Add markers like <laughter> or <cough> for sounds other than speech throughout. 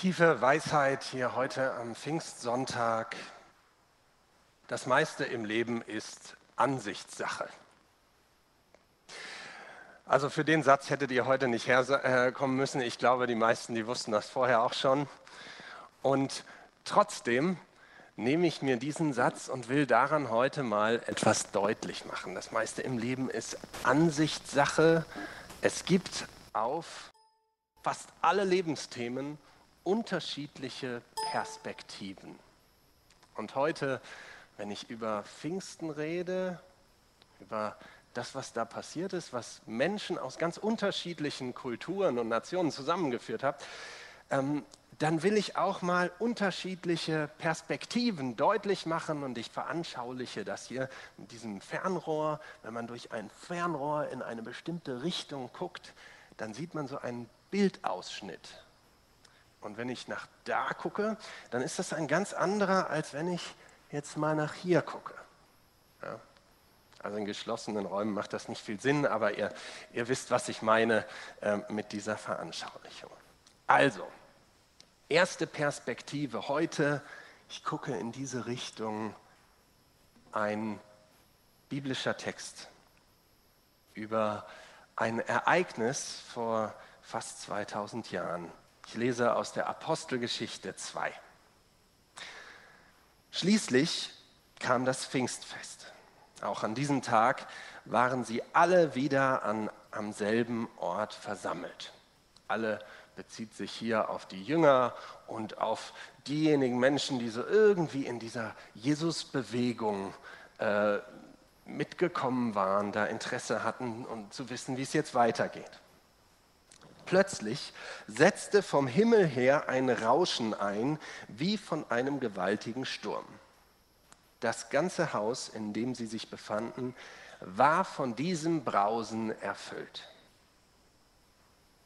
Tiefe Weisheit hier heute am Pfingstsonntag. Das meiste im Leben ist Ansichtssache. Also für den Satz hättet ihr heute nicht herkommen müssen. Ich glaube, die meisten, die wussten das vorher auch schon. Und trotzdem nehme ich mir diesen Satz und will daran heute mal etwas deutlich machen. Das meiste im Leben ist Ansichtssache. Es gibt auf fast alle Lebensthemen unterschiedliche Perspektiven. Und heute, wenn ich über Pfingsten rede, über das, was da passiert ist, was Menschen aus ganz unterschiedlichen Kulturen und Nationen zusammengeführt hat, ähm, dann will ich auch mal unterschiedliche Perspektiven deutlich machen und ich veranschauliche das hier mit diesem Fernrohr. Wenn man durch ein Fernrohr in eine bestimmte Richtung guckt, dann sieht man so einen Bildausschnitt. Und wenn ich nach da gucke, dann ist das ein ganz anderer, als wenn ich jetzt mal nach hier gucke. Ja. Also in geschlossenen Räumen macht das nicht viel Sinn, aber ihr, ihr wisst, was ich meine äh, mit dieser Veranschaulichung. Also, erste Perspektive heute, ich gucke in diese Richtung, ein biblischer Text über ein Ereignis vor fast 2000 Jahren. Ich lese aus der Apostelgeschichte 2. Schließlich kam das Pfingstfest. Auch an diesem Tag waren sie alle wieder an, am selben Ort versammelt. Alle bezieht sich hier auf die Jünger und auf diejenigen Menschen, die so irgendwie in dieser Jesus-Bewegung äh, mitgekommen waren, da Interesse hatten und um zu wissen, wie es jetzt weitergeht. Plötzlich setzte vom Himmel her ein Rauschen ein, wie von einem gewaltigen Sturm. Das ganze Haus, in dem sie sich befanden, war von diesem Brausen erfüllt.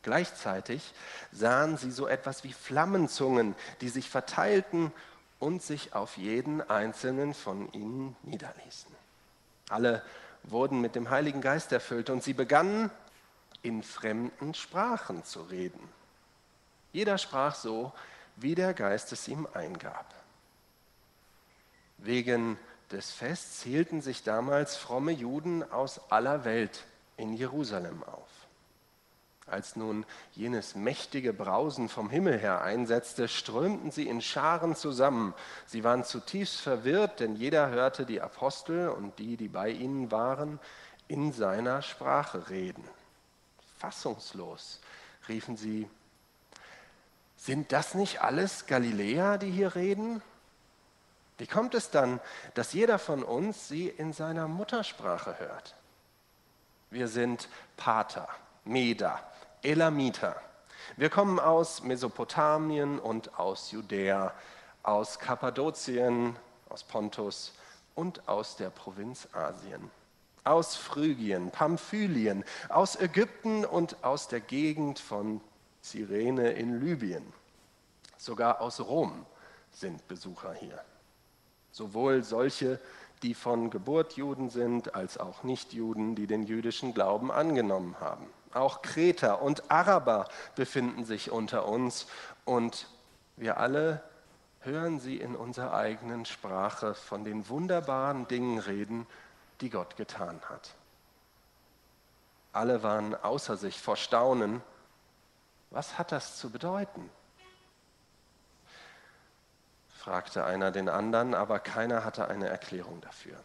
Gleichzeitig sahen sie so etwas wie Flammenzungen, die sich verteilten und sich auf jeden einzelnen von ihnen niederließen. Alle wurden mit dem Heiligen Geist erfüllt und sie begannen in fremden Sprachen zu reden. Jeder sprach so, wie der Geist es ihm eingab. Wegen des Fests hielten sich damals fromme Juden aus aller Welt in Jerusalem auf. Als nun jenes mächtige Brausen vom Himmel her einsetzte, strömten sie in Scharen zusammen. Sie waren zutiefst verwirrt, denn jeder hörte die Apostel und die, die bei ihnen waren, in seiner Sprache reden fassungslos, riefen sie, sind das nicht alles Galiläer, die hier reden? Wie kommt es dann, dass jeder von uns sie in seiner Muttersprache hört? Wir sind Pater, Meda, Elamiter. Wir kommen aus Mesopotamien und aus Judäa, aus Kappadokien, aus Pontus und aus der Provinz Asien aus Phrygien, Pamphylien, aus Ägypten und aus der Gegend von Cyrene in Libyen. Sogar aus Rom sind Besucher hier. Sowohl solche, die von Geburt Juden sind, als auch Nichtjuden, die den jüdischen Glauben angenommen haben. Auch Kreter und Araber befinden sich unter uns und wir alle hören sie in unserer eigenen Sprache von den wunderbaren Dingen reden, die Gott getan hat. Alle waren außer sich vor Staunen. Was hat das zu bedeuten? fragte einer den anderen, aber keiner hatte eine Erklärung dafür.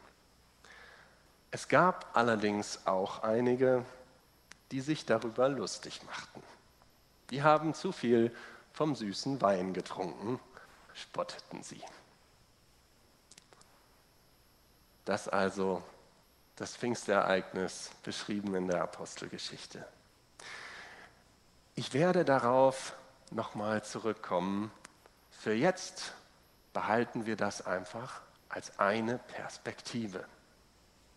Es gab allerdings auch einige, die sich darüber lustig machten. Die haben zu viel vom süßen Wein getrunken, spotteten sie. Das also das Pfingstereignis beschrieben in der Apostelgeschichte. Ich werde darauf nochmal zurückkommen. Für jetzt behalten wir das einfach als eine Perspektive.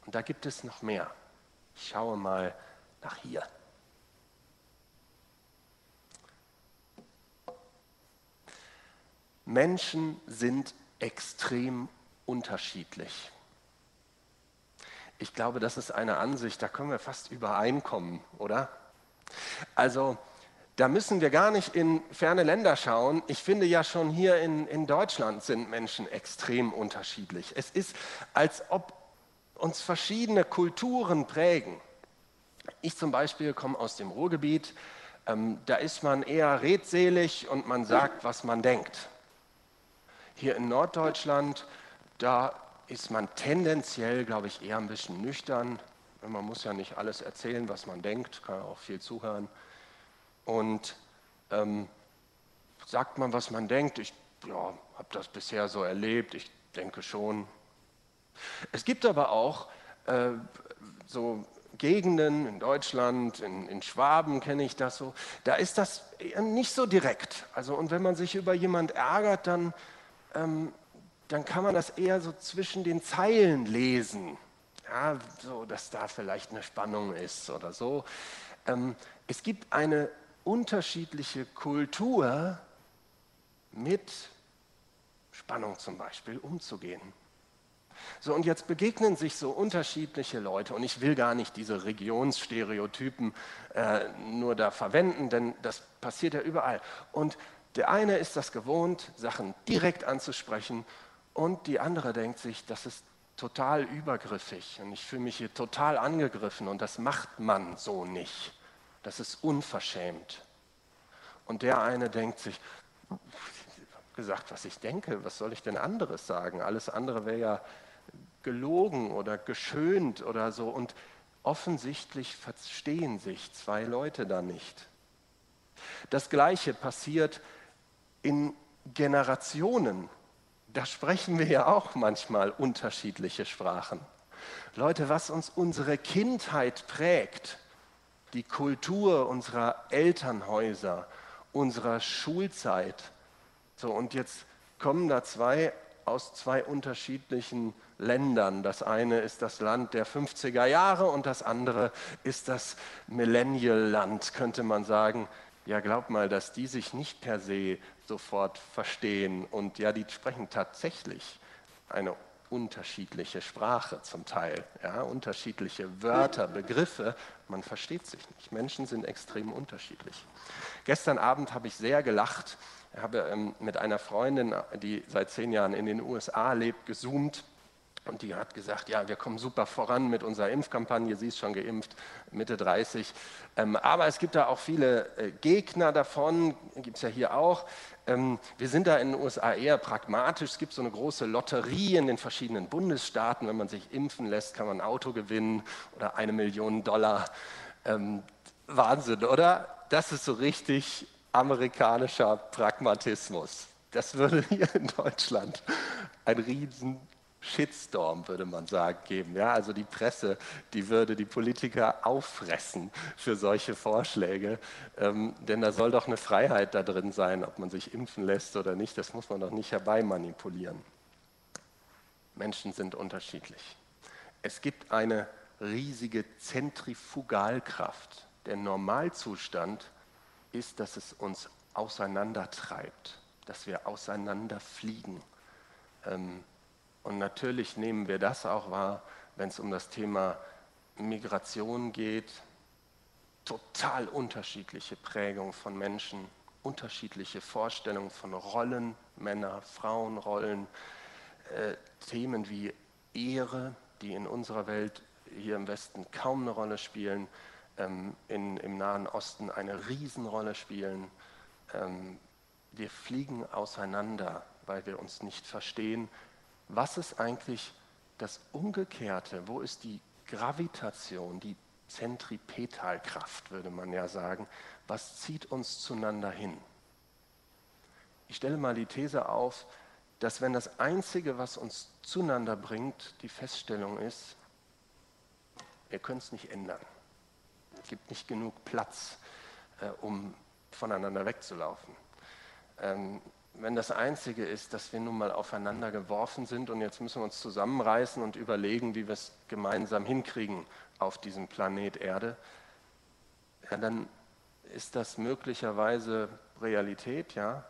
Und da gibt es noch mehr. Ich schaue mal nach hier. Menschen sind extrem unterschiedlich. Ich glaube, das ist eine Ansicht, da können wir fast übereinkommen, oder? Also, da müssen wir gar nicht in ferne Länder schauen. Ich finde ja schon hier in, in Deutschland sind Menschen extrem unterschiedlich. Es ist, als ob uns verschiedene Kulturen prägen. Ich zum Beispiel komme aus dem Ruhrgebiet. Ähm, da ist man eher redselig und man sagt, was man denkt. Hier in Norddeutschland, da ist man tendenziell, glaube ich, eher ein bisschen nüchtern. Man muss ja nicht alles erzählen, was man denkt, kann auch viel zuhören. Und ähm, sagt man, was man denkt. Ich ja, habe das bisher so erlebt, ich denke schon. Es gibt aber auch äh, so Gegenden in Deutschland, in, in Schwaben kenne ich das so, da ist das nicht so direkt. Also, und wenn man sich über jemand ärgert, dann, ähm, dann kann man das eher so zwischen den Zeilen lesen. Ja, so, dass da vielleicht eine Spannung ist oder so. Ähm, es gibt eine unterschiedliche Kultur mit Spannung zum Beispiel umzugehen. So, und jetzt begegnen sich so unterschiedliche Leute und ich will gar nicht diese Regionsstereotypen äh, nur da verwenden, denn das passiert ja überall. Und der eine ist das gewohnt, Sachen direkt anzusprechen und die andere denkt sich, das ist total übergriffig und ich fühle mich hier total angegriffen und das macht man so nicht. Das ist unverschämt. Und der eine denkt sich, gesagt, was ich denke, was soll ich denn anderes sagen? Alles andere wäre ja gelogen oder geschönt oder so. Und offensichtlich verstehen sich zwei Leute da nicht. Das Gleiche passiert in Generationen. Da sprechen wir ja auch manchmal unterschiedliche Sprachen. Leute, was uns unsere Kindheit prägt, die Kultur unserer Elternhäuser, unserer Schulzeit. So, und jetzt kommen da zwei aus zwei unterschiedlichen Ländern. Das eine ist das Land der 50er Jahre und das andere ist das Millennial-Land, könnte man sagen. Ja, glaub mal, dass die sich nicht per se sofort verstehen. Und ja, die sprechen tatsächlich eine unterschiedliche Sprache zum Teil, ja, unterschiedliche Wörter, Begriffe. Man versteht sich nicht. Menschen sind extrem unterschiedlich. Gestern Abend habe ich sehr gelacht. Ich habe ähm, mit einer Freundin, die seit zehn Jahren in den USA lebt, gezoomt. Und die hat gesagt, ja, wir kommen super voran mit unserer Impfkampagne. Sie ist schon geimpft, Mitte 30. Ähm, aber es gibt da auch viele äh, Gegner davon, gibt es ja hier auch. Ähm, wir sind da in den USA eher pragmatisch. Es gibt so eine große Lotterie in den verschiedenen Bundesstaaten. Wenn man sich impfen lässt, kann man ein Auto gewinnen oder eine Million Dollar. Ähm, Wahnsinn, oder? Das ist so richtig amerikanischer Pragmatismus. Das würde hier in Deutschland ein riesen Shitstorm, würde man sagen, geben. Ja, also die Presse, die würde die Politiker auffressen für solche Vorschläge. Ähm, denn da soll doch eine Freiheit da drin sein, ob man sich impfen lässt oder nicht. Das muss man doch nicht herbeimanipulieren. Menschen sind unterschiedlich. Es gibt eine riesige Zentrifugalkraft. Der Normalzustand ist, dass es uns auseinandertreibt, dass wir auseinanderfliegen. Ähm, und natürlich nehmen wir das auch wahr, wenn es um das Thema Migration geht. Total unterschiedliche Prägung von Menschen, unterschiedliche Vorstellungen von Rollen, Männer, Frauenrollen, äh, Themen wie Ehre, die in unserer Welt hier im Westen kaum eine Rolle spielen, ähm, in, im Nahen Osten eine Riesenrolle spielen. Ähm, wir fliegen auseinander, weil wir uns nicht verstehen, was ist eigentlich das Umgekehrte? Wo ist die Gravitation, die Zentripetalkraft, würde man ja sagen? Was zieht uns zueinander hin? Ich stelle mal die These auf, dass wenn das Einzige, was uns zueinander bringt, die Feststellung ist, wir können es nicht ändern. Es gibt nicht genug Platz, äh, um voneinander wegzulaufen. Ähm, wenn das Einzige ist, dass wir nun mal aufeinander geworfen sind und jetzt müssen wir uns zusammenreißen und überlegen, wie wir es gemeinsam hinkriegen auf diesem Planet Erde, ja, dann ist das möglicherweise Realität, ja,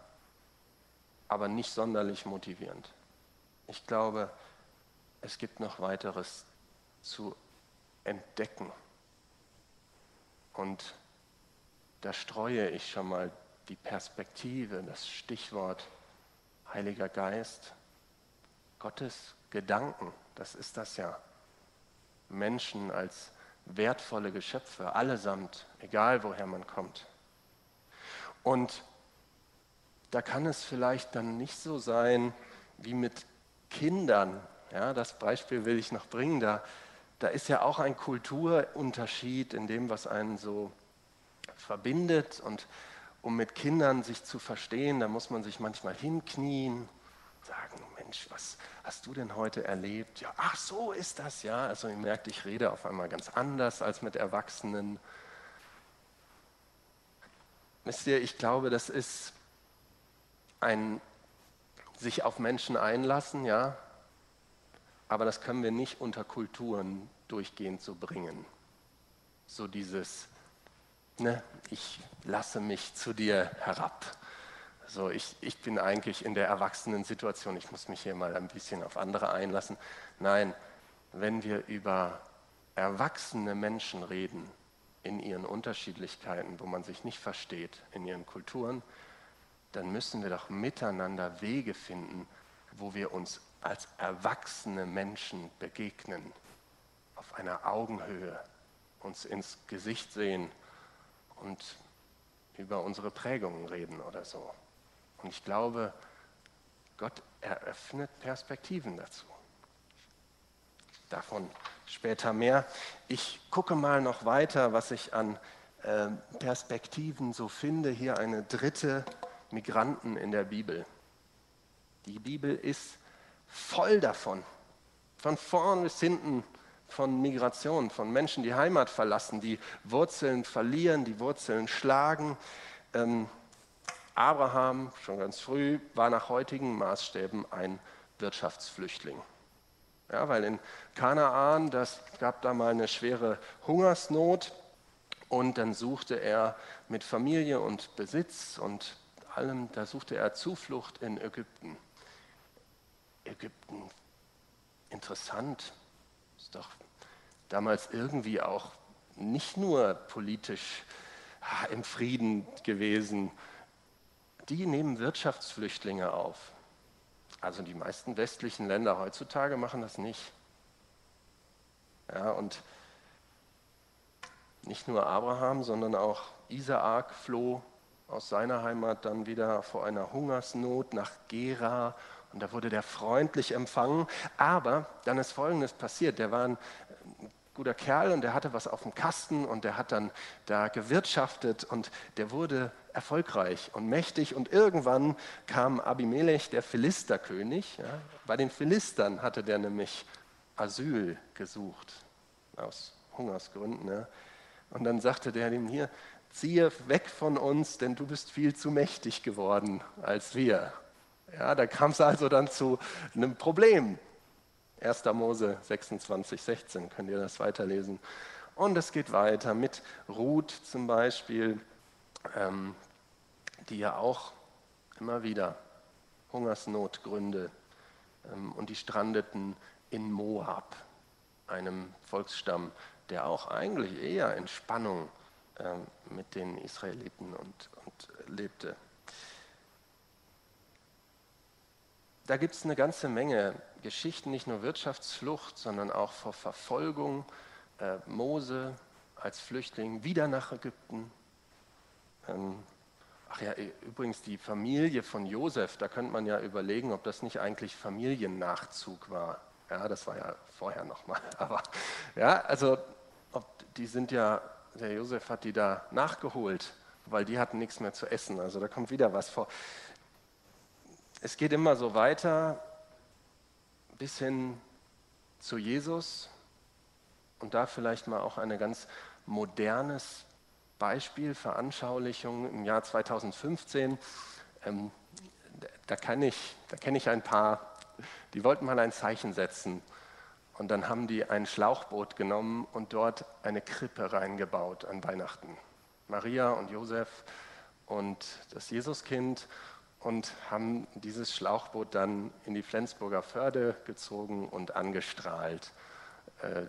aber nicht sonderlich motivierend. Ich glaube, es gibt noch weiteres zu entdecken. Und da streue ich schon mal die Perspektive, das Stichwort Heiliger Geist, Gottes Gedanken, das ist das ja. Menschen als wertvolle Geschöpfe, allesamt, egal woher man kommt. Und da kann es vielleicht dann nicht so sein wie mit Kindern. Ja, das Beispiel will ich noch bringen. Da, da ist ja auch ein Kulturunterschied in dem, was einen so verbindet. Und um mit Kindern sich zu verstehen, da muss man sich manchmal hinknien, sagen, Mensch, was hast du denn heute erlebt? Ja, ach so ist das, ja. Also ihr merkt, ich rede auf einmal ganz anders als mit Erwachsenen. Wisst ihr, ich glaube, das ist ein sich auf Menschen einlassen, ja, aber das können wir nicht unter Kulturen durchgehend so bringen. So dieses, ne, ich lasse mich zu dir herab. So, ich, ich bin eigentlich in der Erwachsenen-Situation, ich muss mich hier mal ein bisschen auf andere einlassen. Nein, wenn wir über erwachsene Menschen reden, in ihren Unterschiedlichkeiten, wo man sich nicht versteht, in ihren Kulturen, dann müssen wir doch miteinander Wege finden, wo wir uns als erwachsene Menschen begegnen, auf einer Augenhöhe, uns ins Gesicht sehen und über unsere Prägungen reden oder so. Und ich glaube, Gott eröffnet Perspektiven dazu. Davon später mehr. Ich gucke mal noch weiter, was ich an äh, Perspektiven so finde. Hier eine dritte Migranten in der Bibel. Die Bibel ist voll davon. Von vorn bis hinten von Migration, von Menschen, die Heimat verlassen, die Wurzeln verlieren, die Wurzeln schlagen. Ähm, Abraham, schon ganz früh, war nach heutigen Maßstäben ein Wirtschaftsflüchtling. Ja, weil in Kanaan, das gab da mal eine schwere Hungersnot und dann suchte er mit Familie und Besitz und allem, da suchte er Zuflucht in Ägypten. Ägypten, interessant, ist doch damals irgendwie auch nicht nur politisch im Frieden gewesen, die nehmen Wirtschaftsflüchtlinge auf. Also die meisten westlichen Länder heutzutage machen das nicht. Ja, und nicht nur Abraham, sondern auch Isaak floh aus seiner Heimat dann wieder vor einer Hungersnot nach Gera und da wurde der freundlich empfangen. Aber dann ist Folgendes passiert. Der war ein guter Kerl und der hatte was auf dem Kasten und der hat dann da gewirtschaftet und der wurde erfolgreich und mächtig und irgendwann kam Abimelech, der Philisterkönig. Ja, bei den Philistern hatte der nämlich Asyl gesucht, aus Hungersgründen. Ja. Und dann sagte der ihm hier, ziehe weg von uns, denn du bist viel zu mächtig geworden als wir. Ja, da kam es also dann zu einem Problem. 1. Mose 26, 16 könnt ihr das weiterlesen. Und es geht weiter mit Ruth zum Beispiel, ähm, die ja auch immer wieder Hungersnotgründe ähm, und die strandeten in Moab, einem Volksstamm, der auch eigentlich eher in Spannung ähm, mit den Israeliten und, und lebte. Da gibt es eine ganze Menge Geschichten, nicht nur Wirtschaftsflucht, sondern auch vor Verfolgung. Äh, Mose als Flüchtling wieder nach Ägypten. Ähm, ach ja, übrigens die Familie von Josef, da könnte man ja überlegen, ob das nicht eigentlich Familiennachzug war. Ja, das war ja vorher nochmal. <laughs> Aber ja, also ob, die sind ja, der Josef hat die da nachgeholt, weil die hatten nichts mehr zu essen. Also da kommt wieder was vor. Es geht immer so weiter bis hin zu Jesus und da vielleicht mal auch ein ganz modernes Beispiel, Veranschaulichung im Jahr 2015. Ähm, da, kann ich, da kenne ich ein paar, die wollten mal ein Zeichen setzen. Und dann haben die ein Schlauchboot genommen und dort eine Krippe reingebaut an Weihnachten. Maria und Josef und das Jesuskind und haben dieses Schlauchboot dann in die Flensburger Förde gezogen und angestrahlt. Äh,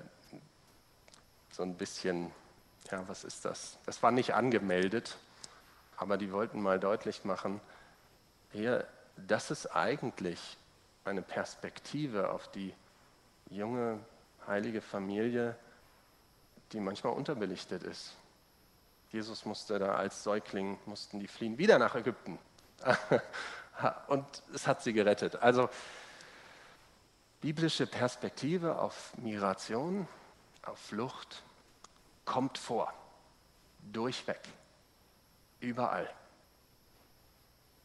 so ein bisschen ja, was ist das? Das war nicht angemeldet, aber die wollten mal deutlich machen, hier, das ist eigentlich eine Perspektive auf die junge, heilige Familie, die manchmal unterbelichtet ist. Jesus musste da als Säugling, mussten die fliehen, wieder nach Ägypten. <laughs> Und es hat sie gerettet. Also biblische Perspektive auf Migration, auf Flucht kommt vor. Durchweg. Überall.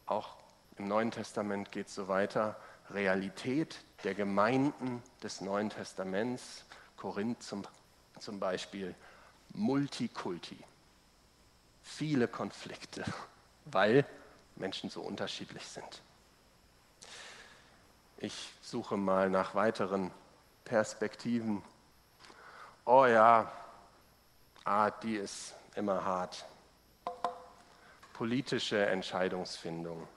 Auch im Neuen Testament geht es so weiter. Realität der Gemeinden des Neuen Testaments, Korinth zum, zum Beispiel, Multikulti. Viele Konflikte, <laughs> weil Menschen so unterschiedlich sind. Ich suche mal nach weiteren Perspektiven. Oh ja, ah, die ist immer hart. Politische Entscheidungsfindung.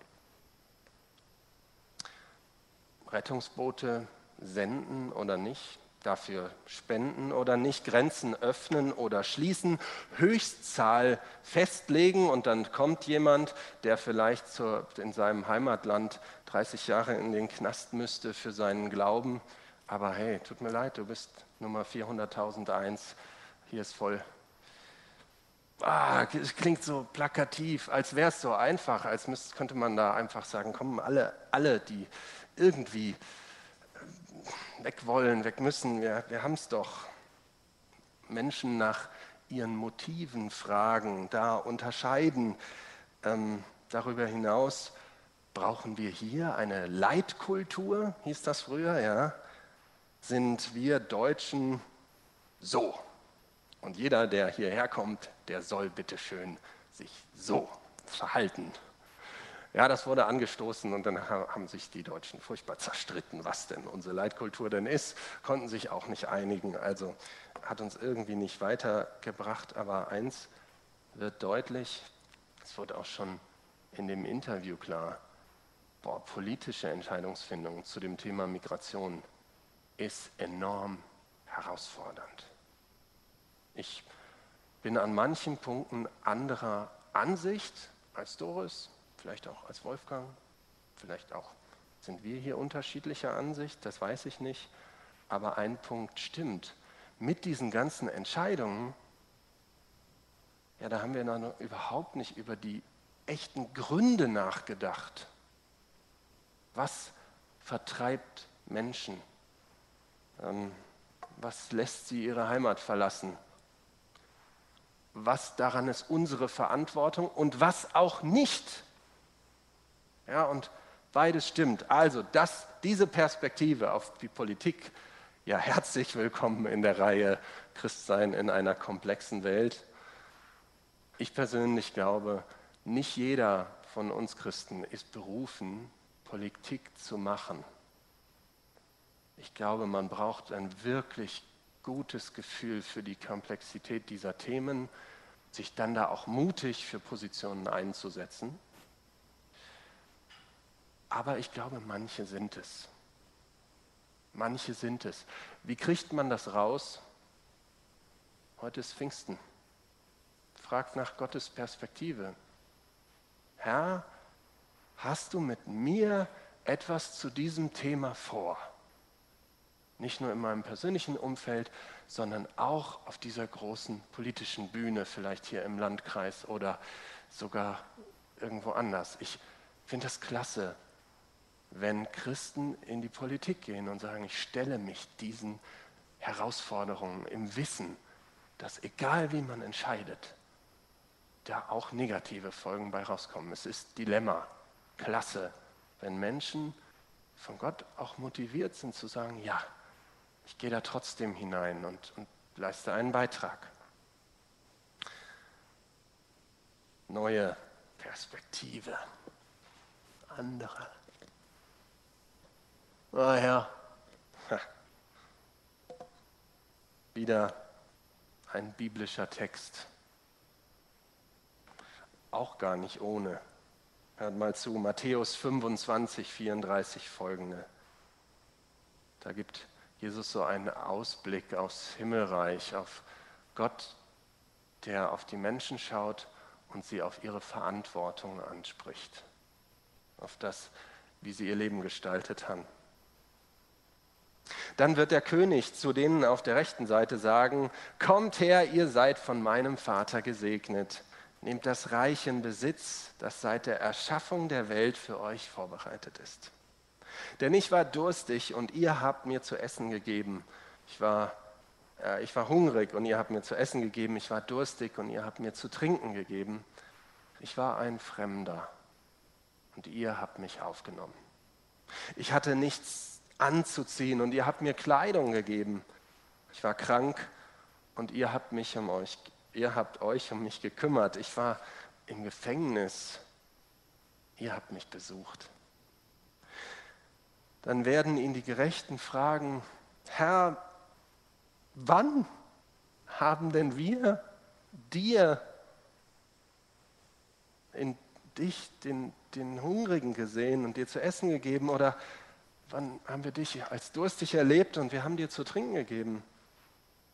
Rettungsboote senden oder nicht, dafür spenden oder nicht, Grenzen öffnen oder schließen, Höchstzahl festlegen und dann kommt jemand, der vielleicht zur, in seinem Heimatland 30 Jahre in den Knast müsste für seinen Glauben. Aber hey, tut mir leid, du bist Nummer 400.001, hier ist voll. Ah, es klingt so plakativ, als wäre es so einfach, als müsste, könnte man da einfach sagen, kommen alle, alle, die irgendwie weg wollen, weg müssen. Wir, wir haben es doch. Menschen nach ihren Motiven fragen, da unterscheiden. Ähm, darüber hinaus brauchen wir hier eine Leitkultur, hieß das früher, ja. Sind wir Deutschen so? Und jeder, der hierher kommt, der soll bitteschön sich so verhalten. Ja, das wurde angestoßen und dann haben sich die Deutschen furchtbar zerstritten, was denn unsere Leitkultur denn ist, konnten sich auch nicht einigen. Also hat uns irgendwie nicht weitergebracht, aber eins wird deutlich, es wurde auch schon in dem Interview klar, boah, politische Entscheidungsfindung zu dem Thema Migration ist enorm herausfordernd. Ich bin an manchen Punkten anderer Ansicht als Doris, vielleicht auch als Wolfgang, vielleicht auch sind wir hier unterschiedlicher Ansicht, das weiß ich nicht. Aber ein Punkt stimmt. Mit diesen ganzen Entscheidungen, ja, da haben wir noch überhaupt nicht über die echten Gründe nachgedacht. Was vertreibt Menschen? Ähm, was lässt sie ihre Heimat verlassen? Was daran ist unsere Verantwortung und was auch nicht? Ja, und beides stimmt. Also das, diese Perspektive auf die Politik, ja, herzlich willkommen in der Reihe Christsein in einer komplexen Welt. Ich persönlich glaube, nicht jeder von uns Christen ist berufen, Politik zu machen. Ich glaube, man braucht ein wirklich gutes Gefühl für die Komplexität dieser Themen, sich dann da auch mutig für Positionen einzusetzen. Aber ich glaube, manche sind es. Manche sind es. Wie kriegt man das raus? Heute ist Pfingsten. Fragt nach Gottes Perspektive. Herr, hast du mit mir etwas zu diesem Thema vor? Nicht nur in meinem persönlichen Umfeld, sondern auch auf dieser großen politischen Bühne, vielleicht hier im Landkreis oder sogar irgendwo anders. Ich finde das klasse, wenn Christen in die Politik gehen und sagen, ich stelle mich diesen Herausforderungen im Wissen, dass egal wie man entscheidet, da auch negative Folgen bei rauskommen. Es ist Dilemma, klasse, wenn Menschen von Gott auch motiviert sind zu sagen, ja, ich gehe da trotzdem hinein und, und leiste einen Beitrag. Neue Perspektive, andere Ah ja. Wieder ein biblischer Text. Auch gar nicht ohne. Hört mal zu, Matthäus 25, 34 folgende. Da gibt Jesus so einen Ausblick aufs Himmelreich, auf Gott, der auf die Menschen schaut und sie auf ihre Verantwortung anspricht, auf das, wie sie ihr Leben gestaltet haben. Dann wird der König zu denen auf der rechten Seite sagen, Kommt her, ihr seid von meinem Vater gesegnet, nehmt das Reich in Besitz, das seit der Erschaffung der Welt für euch vorbereitet ist. Denn ich war durstig und ihr habt mir zu essen gegeben. Ich war, äh, ich war hungrig und ihr habt mir zu essen gegeben. Ich war durstig und ihr habt mir zu trinken gegeben. Ich war ein Fremder und ihr habt mich aufgenommen. Ich hatte nichts anzuziehen und ihr habt mir Kleidung gegeben. Ich war krank und ihr habt mich um euch, ihr habt euch um mich gekümmert. Ich war im Gefängnis. Ihr habt mich besucht. Dann werden ihn die Gerechten fragen, Herr, wann haben denn wir dir in dich, den, den Hungrigen gesehen und dir zu essen gegeben? Oder wann haben wir dich als durstig erlebt und wir haben dir zu trinken gegeben?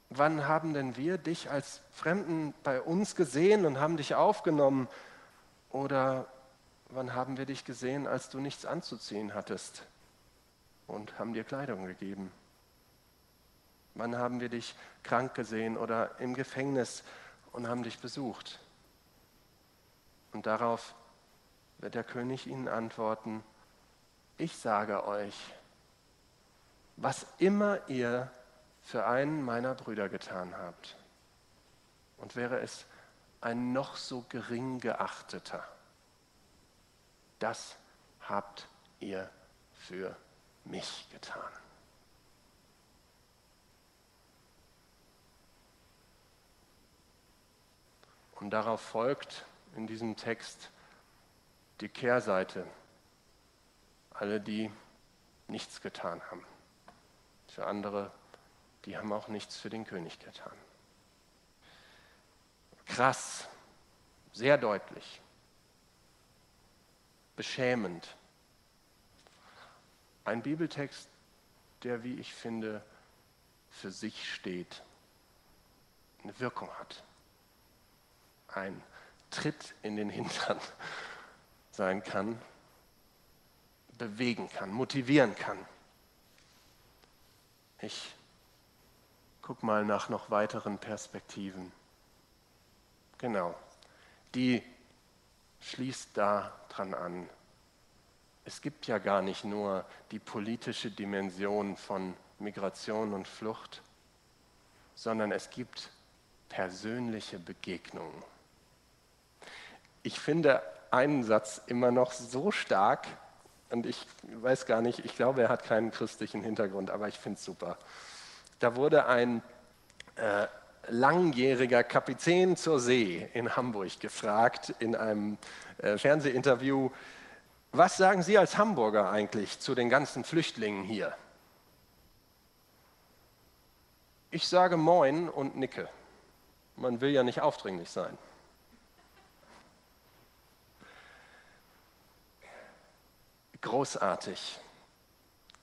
Wann haben denn wir dich als Fremden bei uns gesehen und haben dich aufgenommen? Oder wann haben wir dich gesehen, als du nichts anzuziehen hattest und haben dir Kleidung gegeben? Wann haben wir dich krank gesehen oder im Gefängnis und haben dich besucht? Und darauf wird der König ihnen antworten, ich sage euch, was immer ihr für einen meiner Brüder getan habt, und wäre es ein noch so gering geachteter, das habt ihr für mich getan. Und darauf folgt in diesem Text die Kehrseite. Alle, die nichts getan haben. Für andere, die haben auch nichts für den König getan. Krass, sehr deutlich, beschämend. Ein Bibeltext, der, wie ich finde, für sich steht, eine Wirkung hat. Ein Tritt in den Hintern <laughs> sein kann, bewegen kann, motivieren kann. Ich gucke mal nach noch weiteren Perspektiven. Genau, die schließt da dran an. Es gibt ja gar nicht nur die politische Dimension von Migration und Flucht, sondern es gibt persönliche Begegnungen ich finde einen Satz immer noch so stark und ich weiß gar nicht, ich glaube, er hat keinen christlichen Hintergrund, aber ich finde es super. Da wurde ein äh, langjähriger Kapitän zur See in Hamburg gefragt in einem äh, Fernsehinterview, was sagen Sie als Hamburger eigentlich zu den ganzen Flüchtlingen hier? Ich sage Moin und nicke. Man will ja nicht aufdringlich sein. Großartig,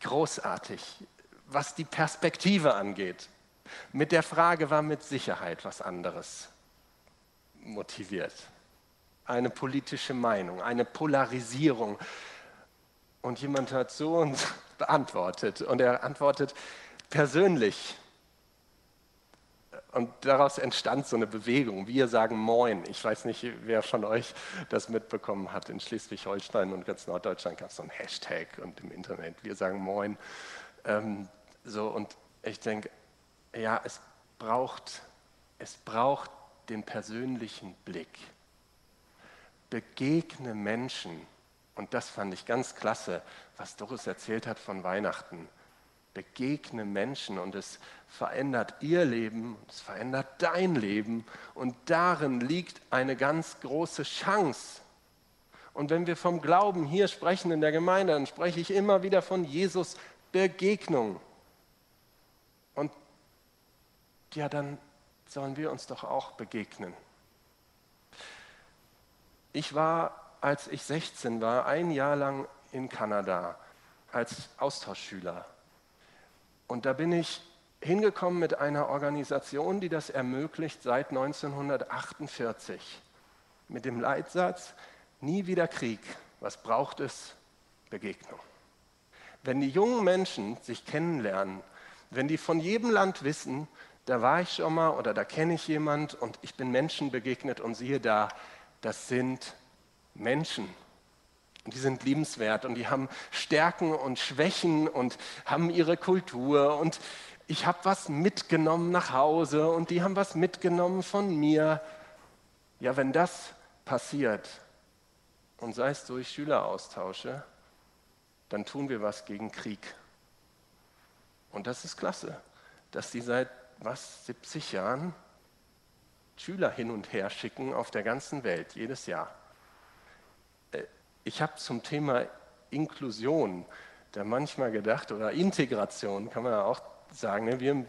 großartig, was die Perspektive angeht. Mit der Frage war mit Sicherheit was anderes motiviert. Eine politische Meinung, eine Polarisierung. Und jemand hat so und <laughs> beantwortet. Und er antwortet persönlich. Und daraus entstand so eine Bewegung. Wir sagen Moin. Ich weiß nicht, wer von euch das mitbekommen hat. In Schleswig-Holstein und ganz Norddeutschland gab es so einen Hashtag und im Internet. Wir sagen Moin. Ähm, so, und ich denke, ja, es braucht, es braucht den persönlichen Blick. Begegne Menschen. Und das fand ich ganz klasse, was Doris erzählt hat von Weihnachten begegne Menschen und es verändert ihr Leben, es verändert dein Leben und darin liegt eine ganz große Chance. Und wenn wir vom Glauben hier sprechen in der Gemeinde, dann spreche ich immer wieder von Jesus Begegnung. Und ja, dann sollen wir uns doch auch begegnen. Ich war, als ich 16 war, ein Jahr lang in Kanada als Austauschschüler und da bin ich hingekommen mit einer Organisation, die das ermöglicht seit 1948. Mit dem Leitsatz, nie wieder Krieg. Was braucht es? Begegnung. Wenn die jungen Menschen sich kennenlernen, wenn die von jedem Land wissen, da war ich schon mal oder da kenne ich jemand und ich bin Menschen begegnet und siehe da, das sind Menschen. Und die sind liebenswert und die haben Stärken und Schwächen und haben ihre Kultur und ich habe was mitgenommen nach Hause und die haben was mitgenommen von mir. Ja, wenn das passiert und sei es durch Schüleraustausche, dann tun wir was gegen Krieg. Und das ist klasse, dass die seit was 70 Jahren Schüler hin und her schicken auf der ganzen Welt jedes Jahr. Ich habe zum Thema Inklusion da manchmal gedacht, oder Integration kann man ja auch sagen, ne? wir,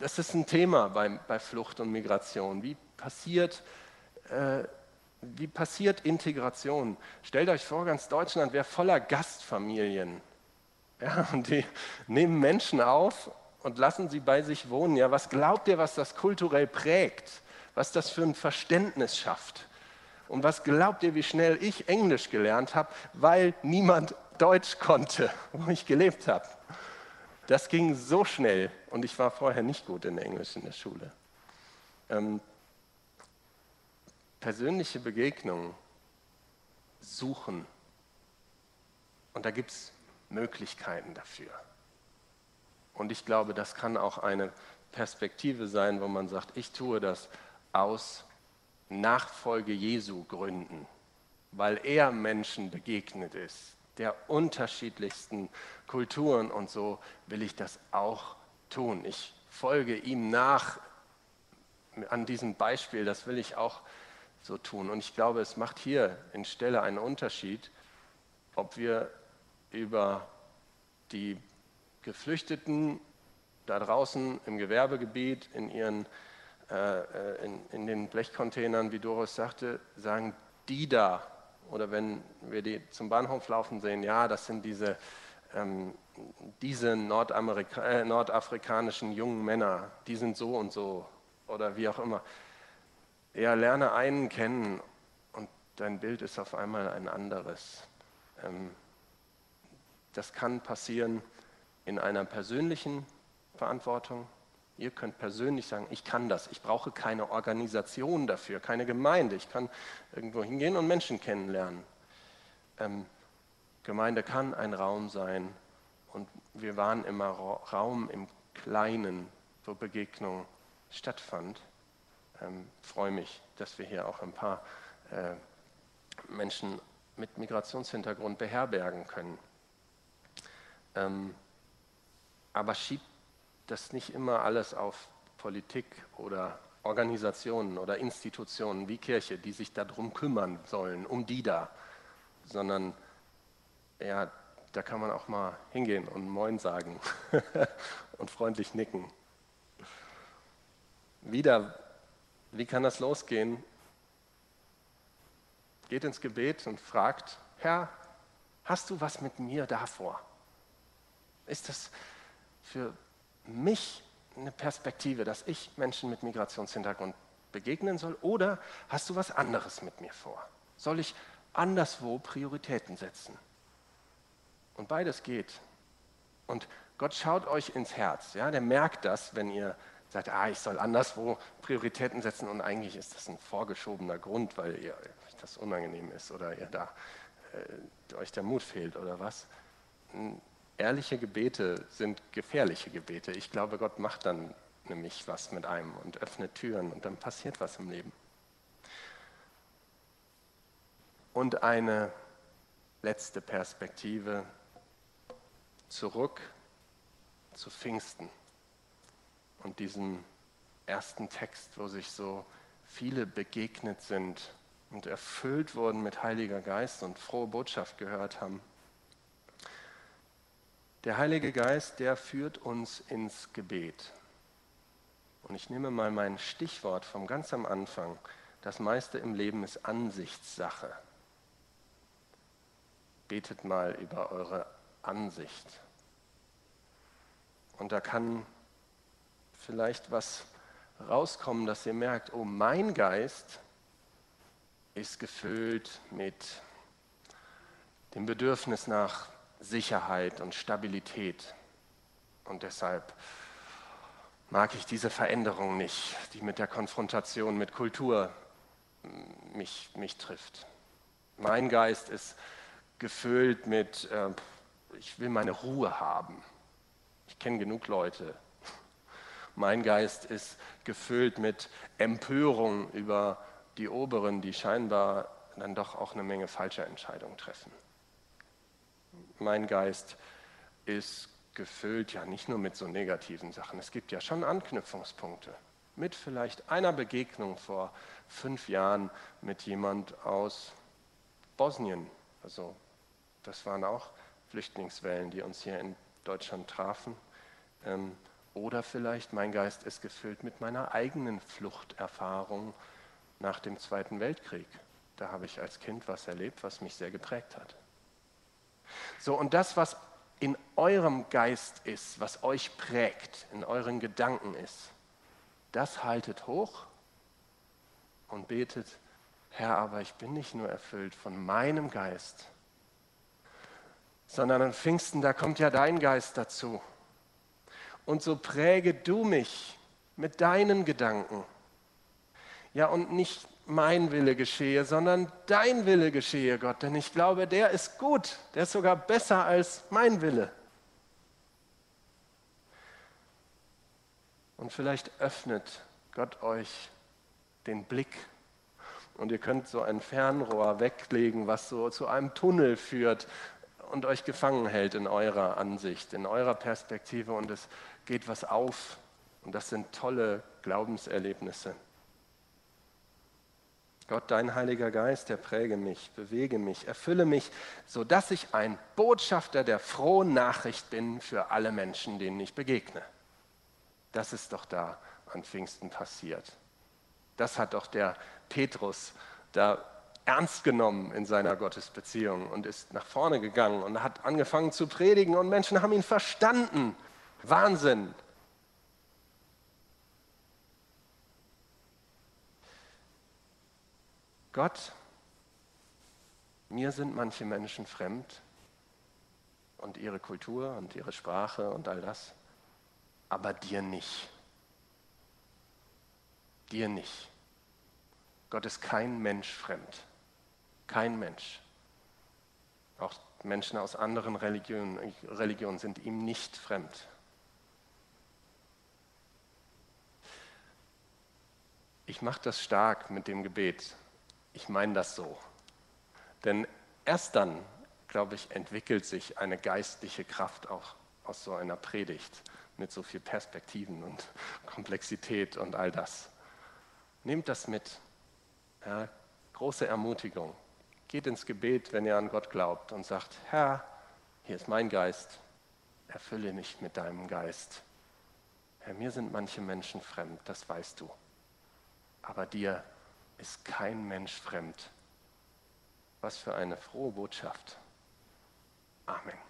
das ist ein Thema bei, bei Flucht und Migration. Wie passiert, äh, wie passiert Integration? Stellt euch vor, ganz Deutschland wäre voller Gastfamilien. Ja, und die nehmen Menschen auf und lassen sie bei sich wohnen. Ja, was glaubt ihr, was das kulturell prägt? Was das für ein Verständnis schafft? Und was glaubt ihr, wie schnell ich Englisch gelernt habe, weil niemand Deutsch konnte, <laughs> wo ich gelebt habe? Das ging so schnell und ich war vorher nicht gut in Englisch in der Schule. Ähm, persönliche Begegnungen suchen. Und da gibt es Möglichkeiten dafür. Und ich glaube, das kann auch eine Perspektive sein, wo man sagt, ich tue das aus Nachfolge Jesu Gründen, weil er Menschen begegnet ist, der unterschiedlichsten Kulturen und so will ich das auch tun. Ich folge ihm nach an diesem Beispiel, das will ich auch so tun. Und ich glaube, es macht hier in Stelle einen Unterschied, ob wir über die Geflüchteten da draußen im Gewerbegebiet, in, ihren, äh, äh, in, in den Blechcontainern, wie Doris sagte, sagen, die da, oder wenn wir die zum Bahnhof laufen sehen, ja, das sind diese, ähm, diese Nordamerika äh, nordafrikanischen jungen Männer, die sind so und so, oder wie auch immer. Ja, lerne einen kennen und dein Bild ist auf einmal ein anderes. Ähm, das kann passieren in einer persönlichen Verantwortung. Ihr könnt persönlich sagen, ich kann das. Ich brauche keine Organisation dafür, keine Gemeinde. Ich kann irgendwo hingehen und Menschen kennenlernen. Ähm, Gemeinde kann ein Raum sein. Und wir waren immer Raum im Kleinen, wo Begegnung stattfand. Ähm, freue mich, dass wir hier auch ein paar äh, Menschen mit Migrationshintergrund beherbergen können. Ähm, aber schiebt das nicht immer alles auf Politik oder Organisationen oder Institutionen wie Kirche, die sich darum kümmern sollen, um die da, sondern ja, da kann man auch mal hingehen und Moin sagen <laughs> und freundlich nicken. Wieder, wie kann das losgehen? Geht ins Gebet und fragt, Herr, hast du was mit mir davor? Ist das für mich eine Perspektive, dass ich Menschen mit Migrationshintergrund begegnen soll? Oder hast du was anderes mit mir vor? Soll ich anderswo Prioritäten setzen? Und beides geht. Und Gott schaut euch ins Herz. Ja? Der merkt das, wenn ihr sagt, ah, ich soll anderswo Prioritäten setzen und eigentlich ist das ein vorgeschobener Grund, weil ihr, das unangenehm ist oder ihr da, äh, euch der Mut fehlt oder was ehrliche Gebete sind gefährliche Gebete. Ich glaube, Gott macht dann nämlich was mit einem und öffnet Türen und dann passiert was im Leben. Und eine letzte Perspektive zurück zu Pfingsten und diesem ersten Text, wo sich so viele begegnet sind und erfüllt wurden mit Heiliger Geist und frohe Botschaft gehört haben. Der Heilige Geist, der führt uns ins Gebet. Und ich nehme mal mein Stichwort vom ganz am Anfang. Das meiste im Leben ist Ansichtssache. Betet mal über eure Ansicht. Und da kann vielleicht was rauskommen, dass ihr merkt, oh, mein Geist ist gefüllt mit dem Bedürfnis nach Sicherheit und Stabilität. Und deshalb mag ich diese Veränderung nicht, die mit der Konfrontation mit Kultur mich, mich trifft. Mein Geist ist gefüllt mit, äh, ich will meine Ruhe haben. Ich kenne genug Leute. Mein Geist ist gefüllt mit Empörung über die Oberen, die scheinbar dann doch auch eine Menge falscher Entscheidungen treffen. Mein Geist ist gefüllt ja nicht nur mit so negativen Sachen. Es gibt ja schon Anknüpfungspunkte. Mit vielleicht einer Begegnung vor fünf Jahren mit jemand aus Bosnien. Also das waren auch Flüchtlingswellen, die uns hier in Deutschland trafen. Ähm, oder vielleicht mein Geist ist gefüllt mit meiner eigenen Fluchterfahrung nach dem Zweiten Weltkrieg. Da habe ich als Kind was erlebt, was mich sehr geprägt hat. So, und das, was in eurem Geist ist, was euch prägt, in euren Gedanken ist, das haltet hoch und betet, Herr, aber ich bin nicht nur erfüllt von meinem Geist, sondern an Pfingsten, da kommt ja dein Geist dazu. Und so präge du mich mit deinen Gedanken. Ja, und nicht mein Wille geschehe, sondern dein Wille geschehe, Gott. Denn ich glaube, der ist gut, der ist sogar besser als mein Wille. Und vielleicht öffnet Gott euch den Blick und ihr könnt so ein Fernrohr weglegen, was so zu einem Tunnel führt und euch gefangen hält in eurer Ansicht, in eurer Perspektive und es geht was auf. Und das sind tolle Glaubenserlebnisse. Gott, dein Heiliger Geist, der präge mich, bewege mich, erfülle mich, sodass ich ein Botschafter der frohen Nachricht bin für alle Menschen, denen ich begegne. Das ist doch da an Pfingsten passiert. Das hat doch der Petrus da ernst genommen in seiner Gottesbeziehung und ist nach vorne gegangen und hat angefangen zu predigen und Menschen haben ihn verstanden. Wahnsinn. Gott, mir sind manche Menschen fremd und ihre Kultur und ihre Sprache und all das, aber dir nicht. Dir nicht. Gott ist kein Mensch fremd. Kein Mensch. Auch Menschen aus anderen Religionen, Religionen sind ihm nicht fremd. Ich mache das stark mit dem Gebet ich meine das so. Denn erst dann, glaube ich, entwickelt sich eine geistliche Kraft auch aus so einer Predigt mit so viel Perspektiven und <laughs> Komplexität und all das. Nehmt das mit. Ja, große Ermutigung. Geht ins Gebet, wenn ihr an Gott glaubt und sagt, Herr, hier ist mein Geist, erfülle mich mit deinem Geist. Herr, mir sind manche Menschen fremd, das weißt du. Aber dir ist kein Mensch fremd. Was für eine frohe Botschaft. Amen.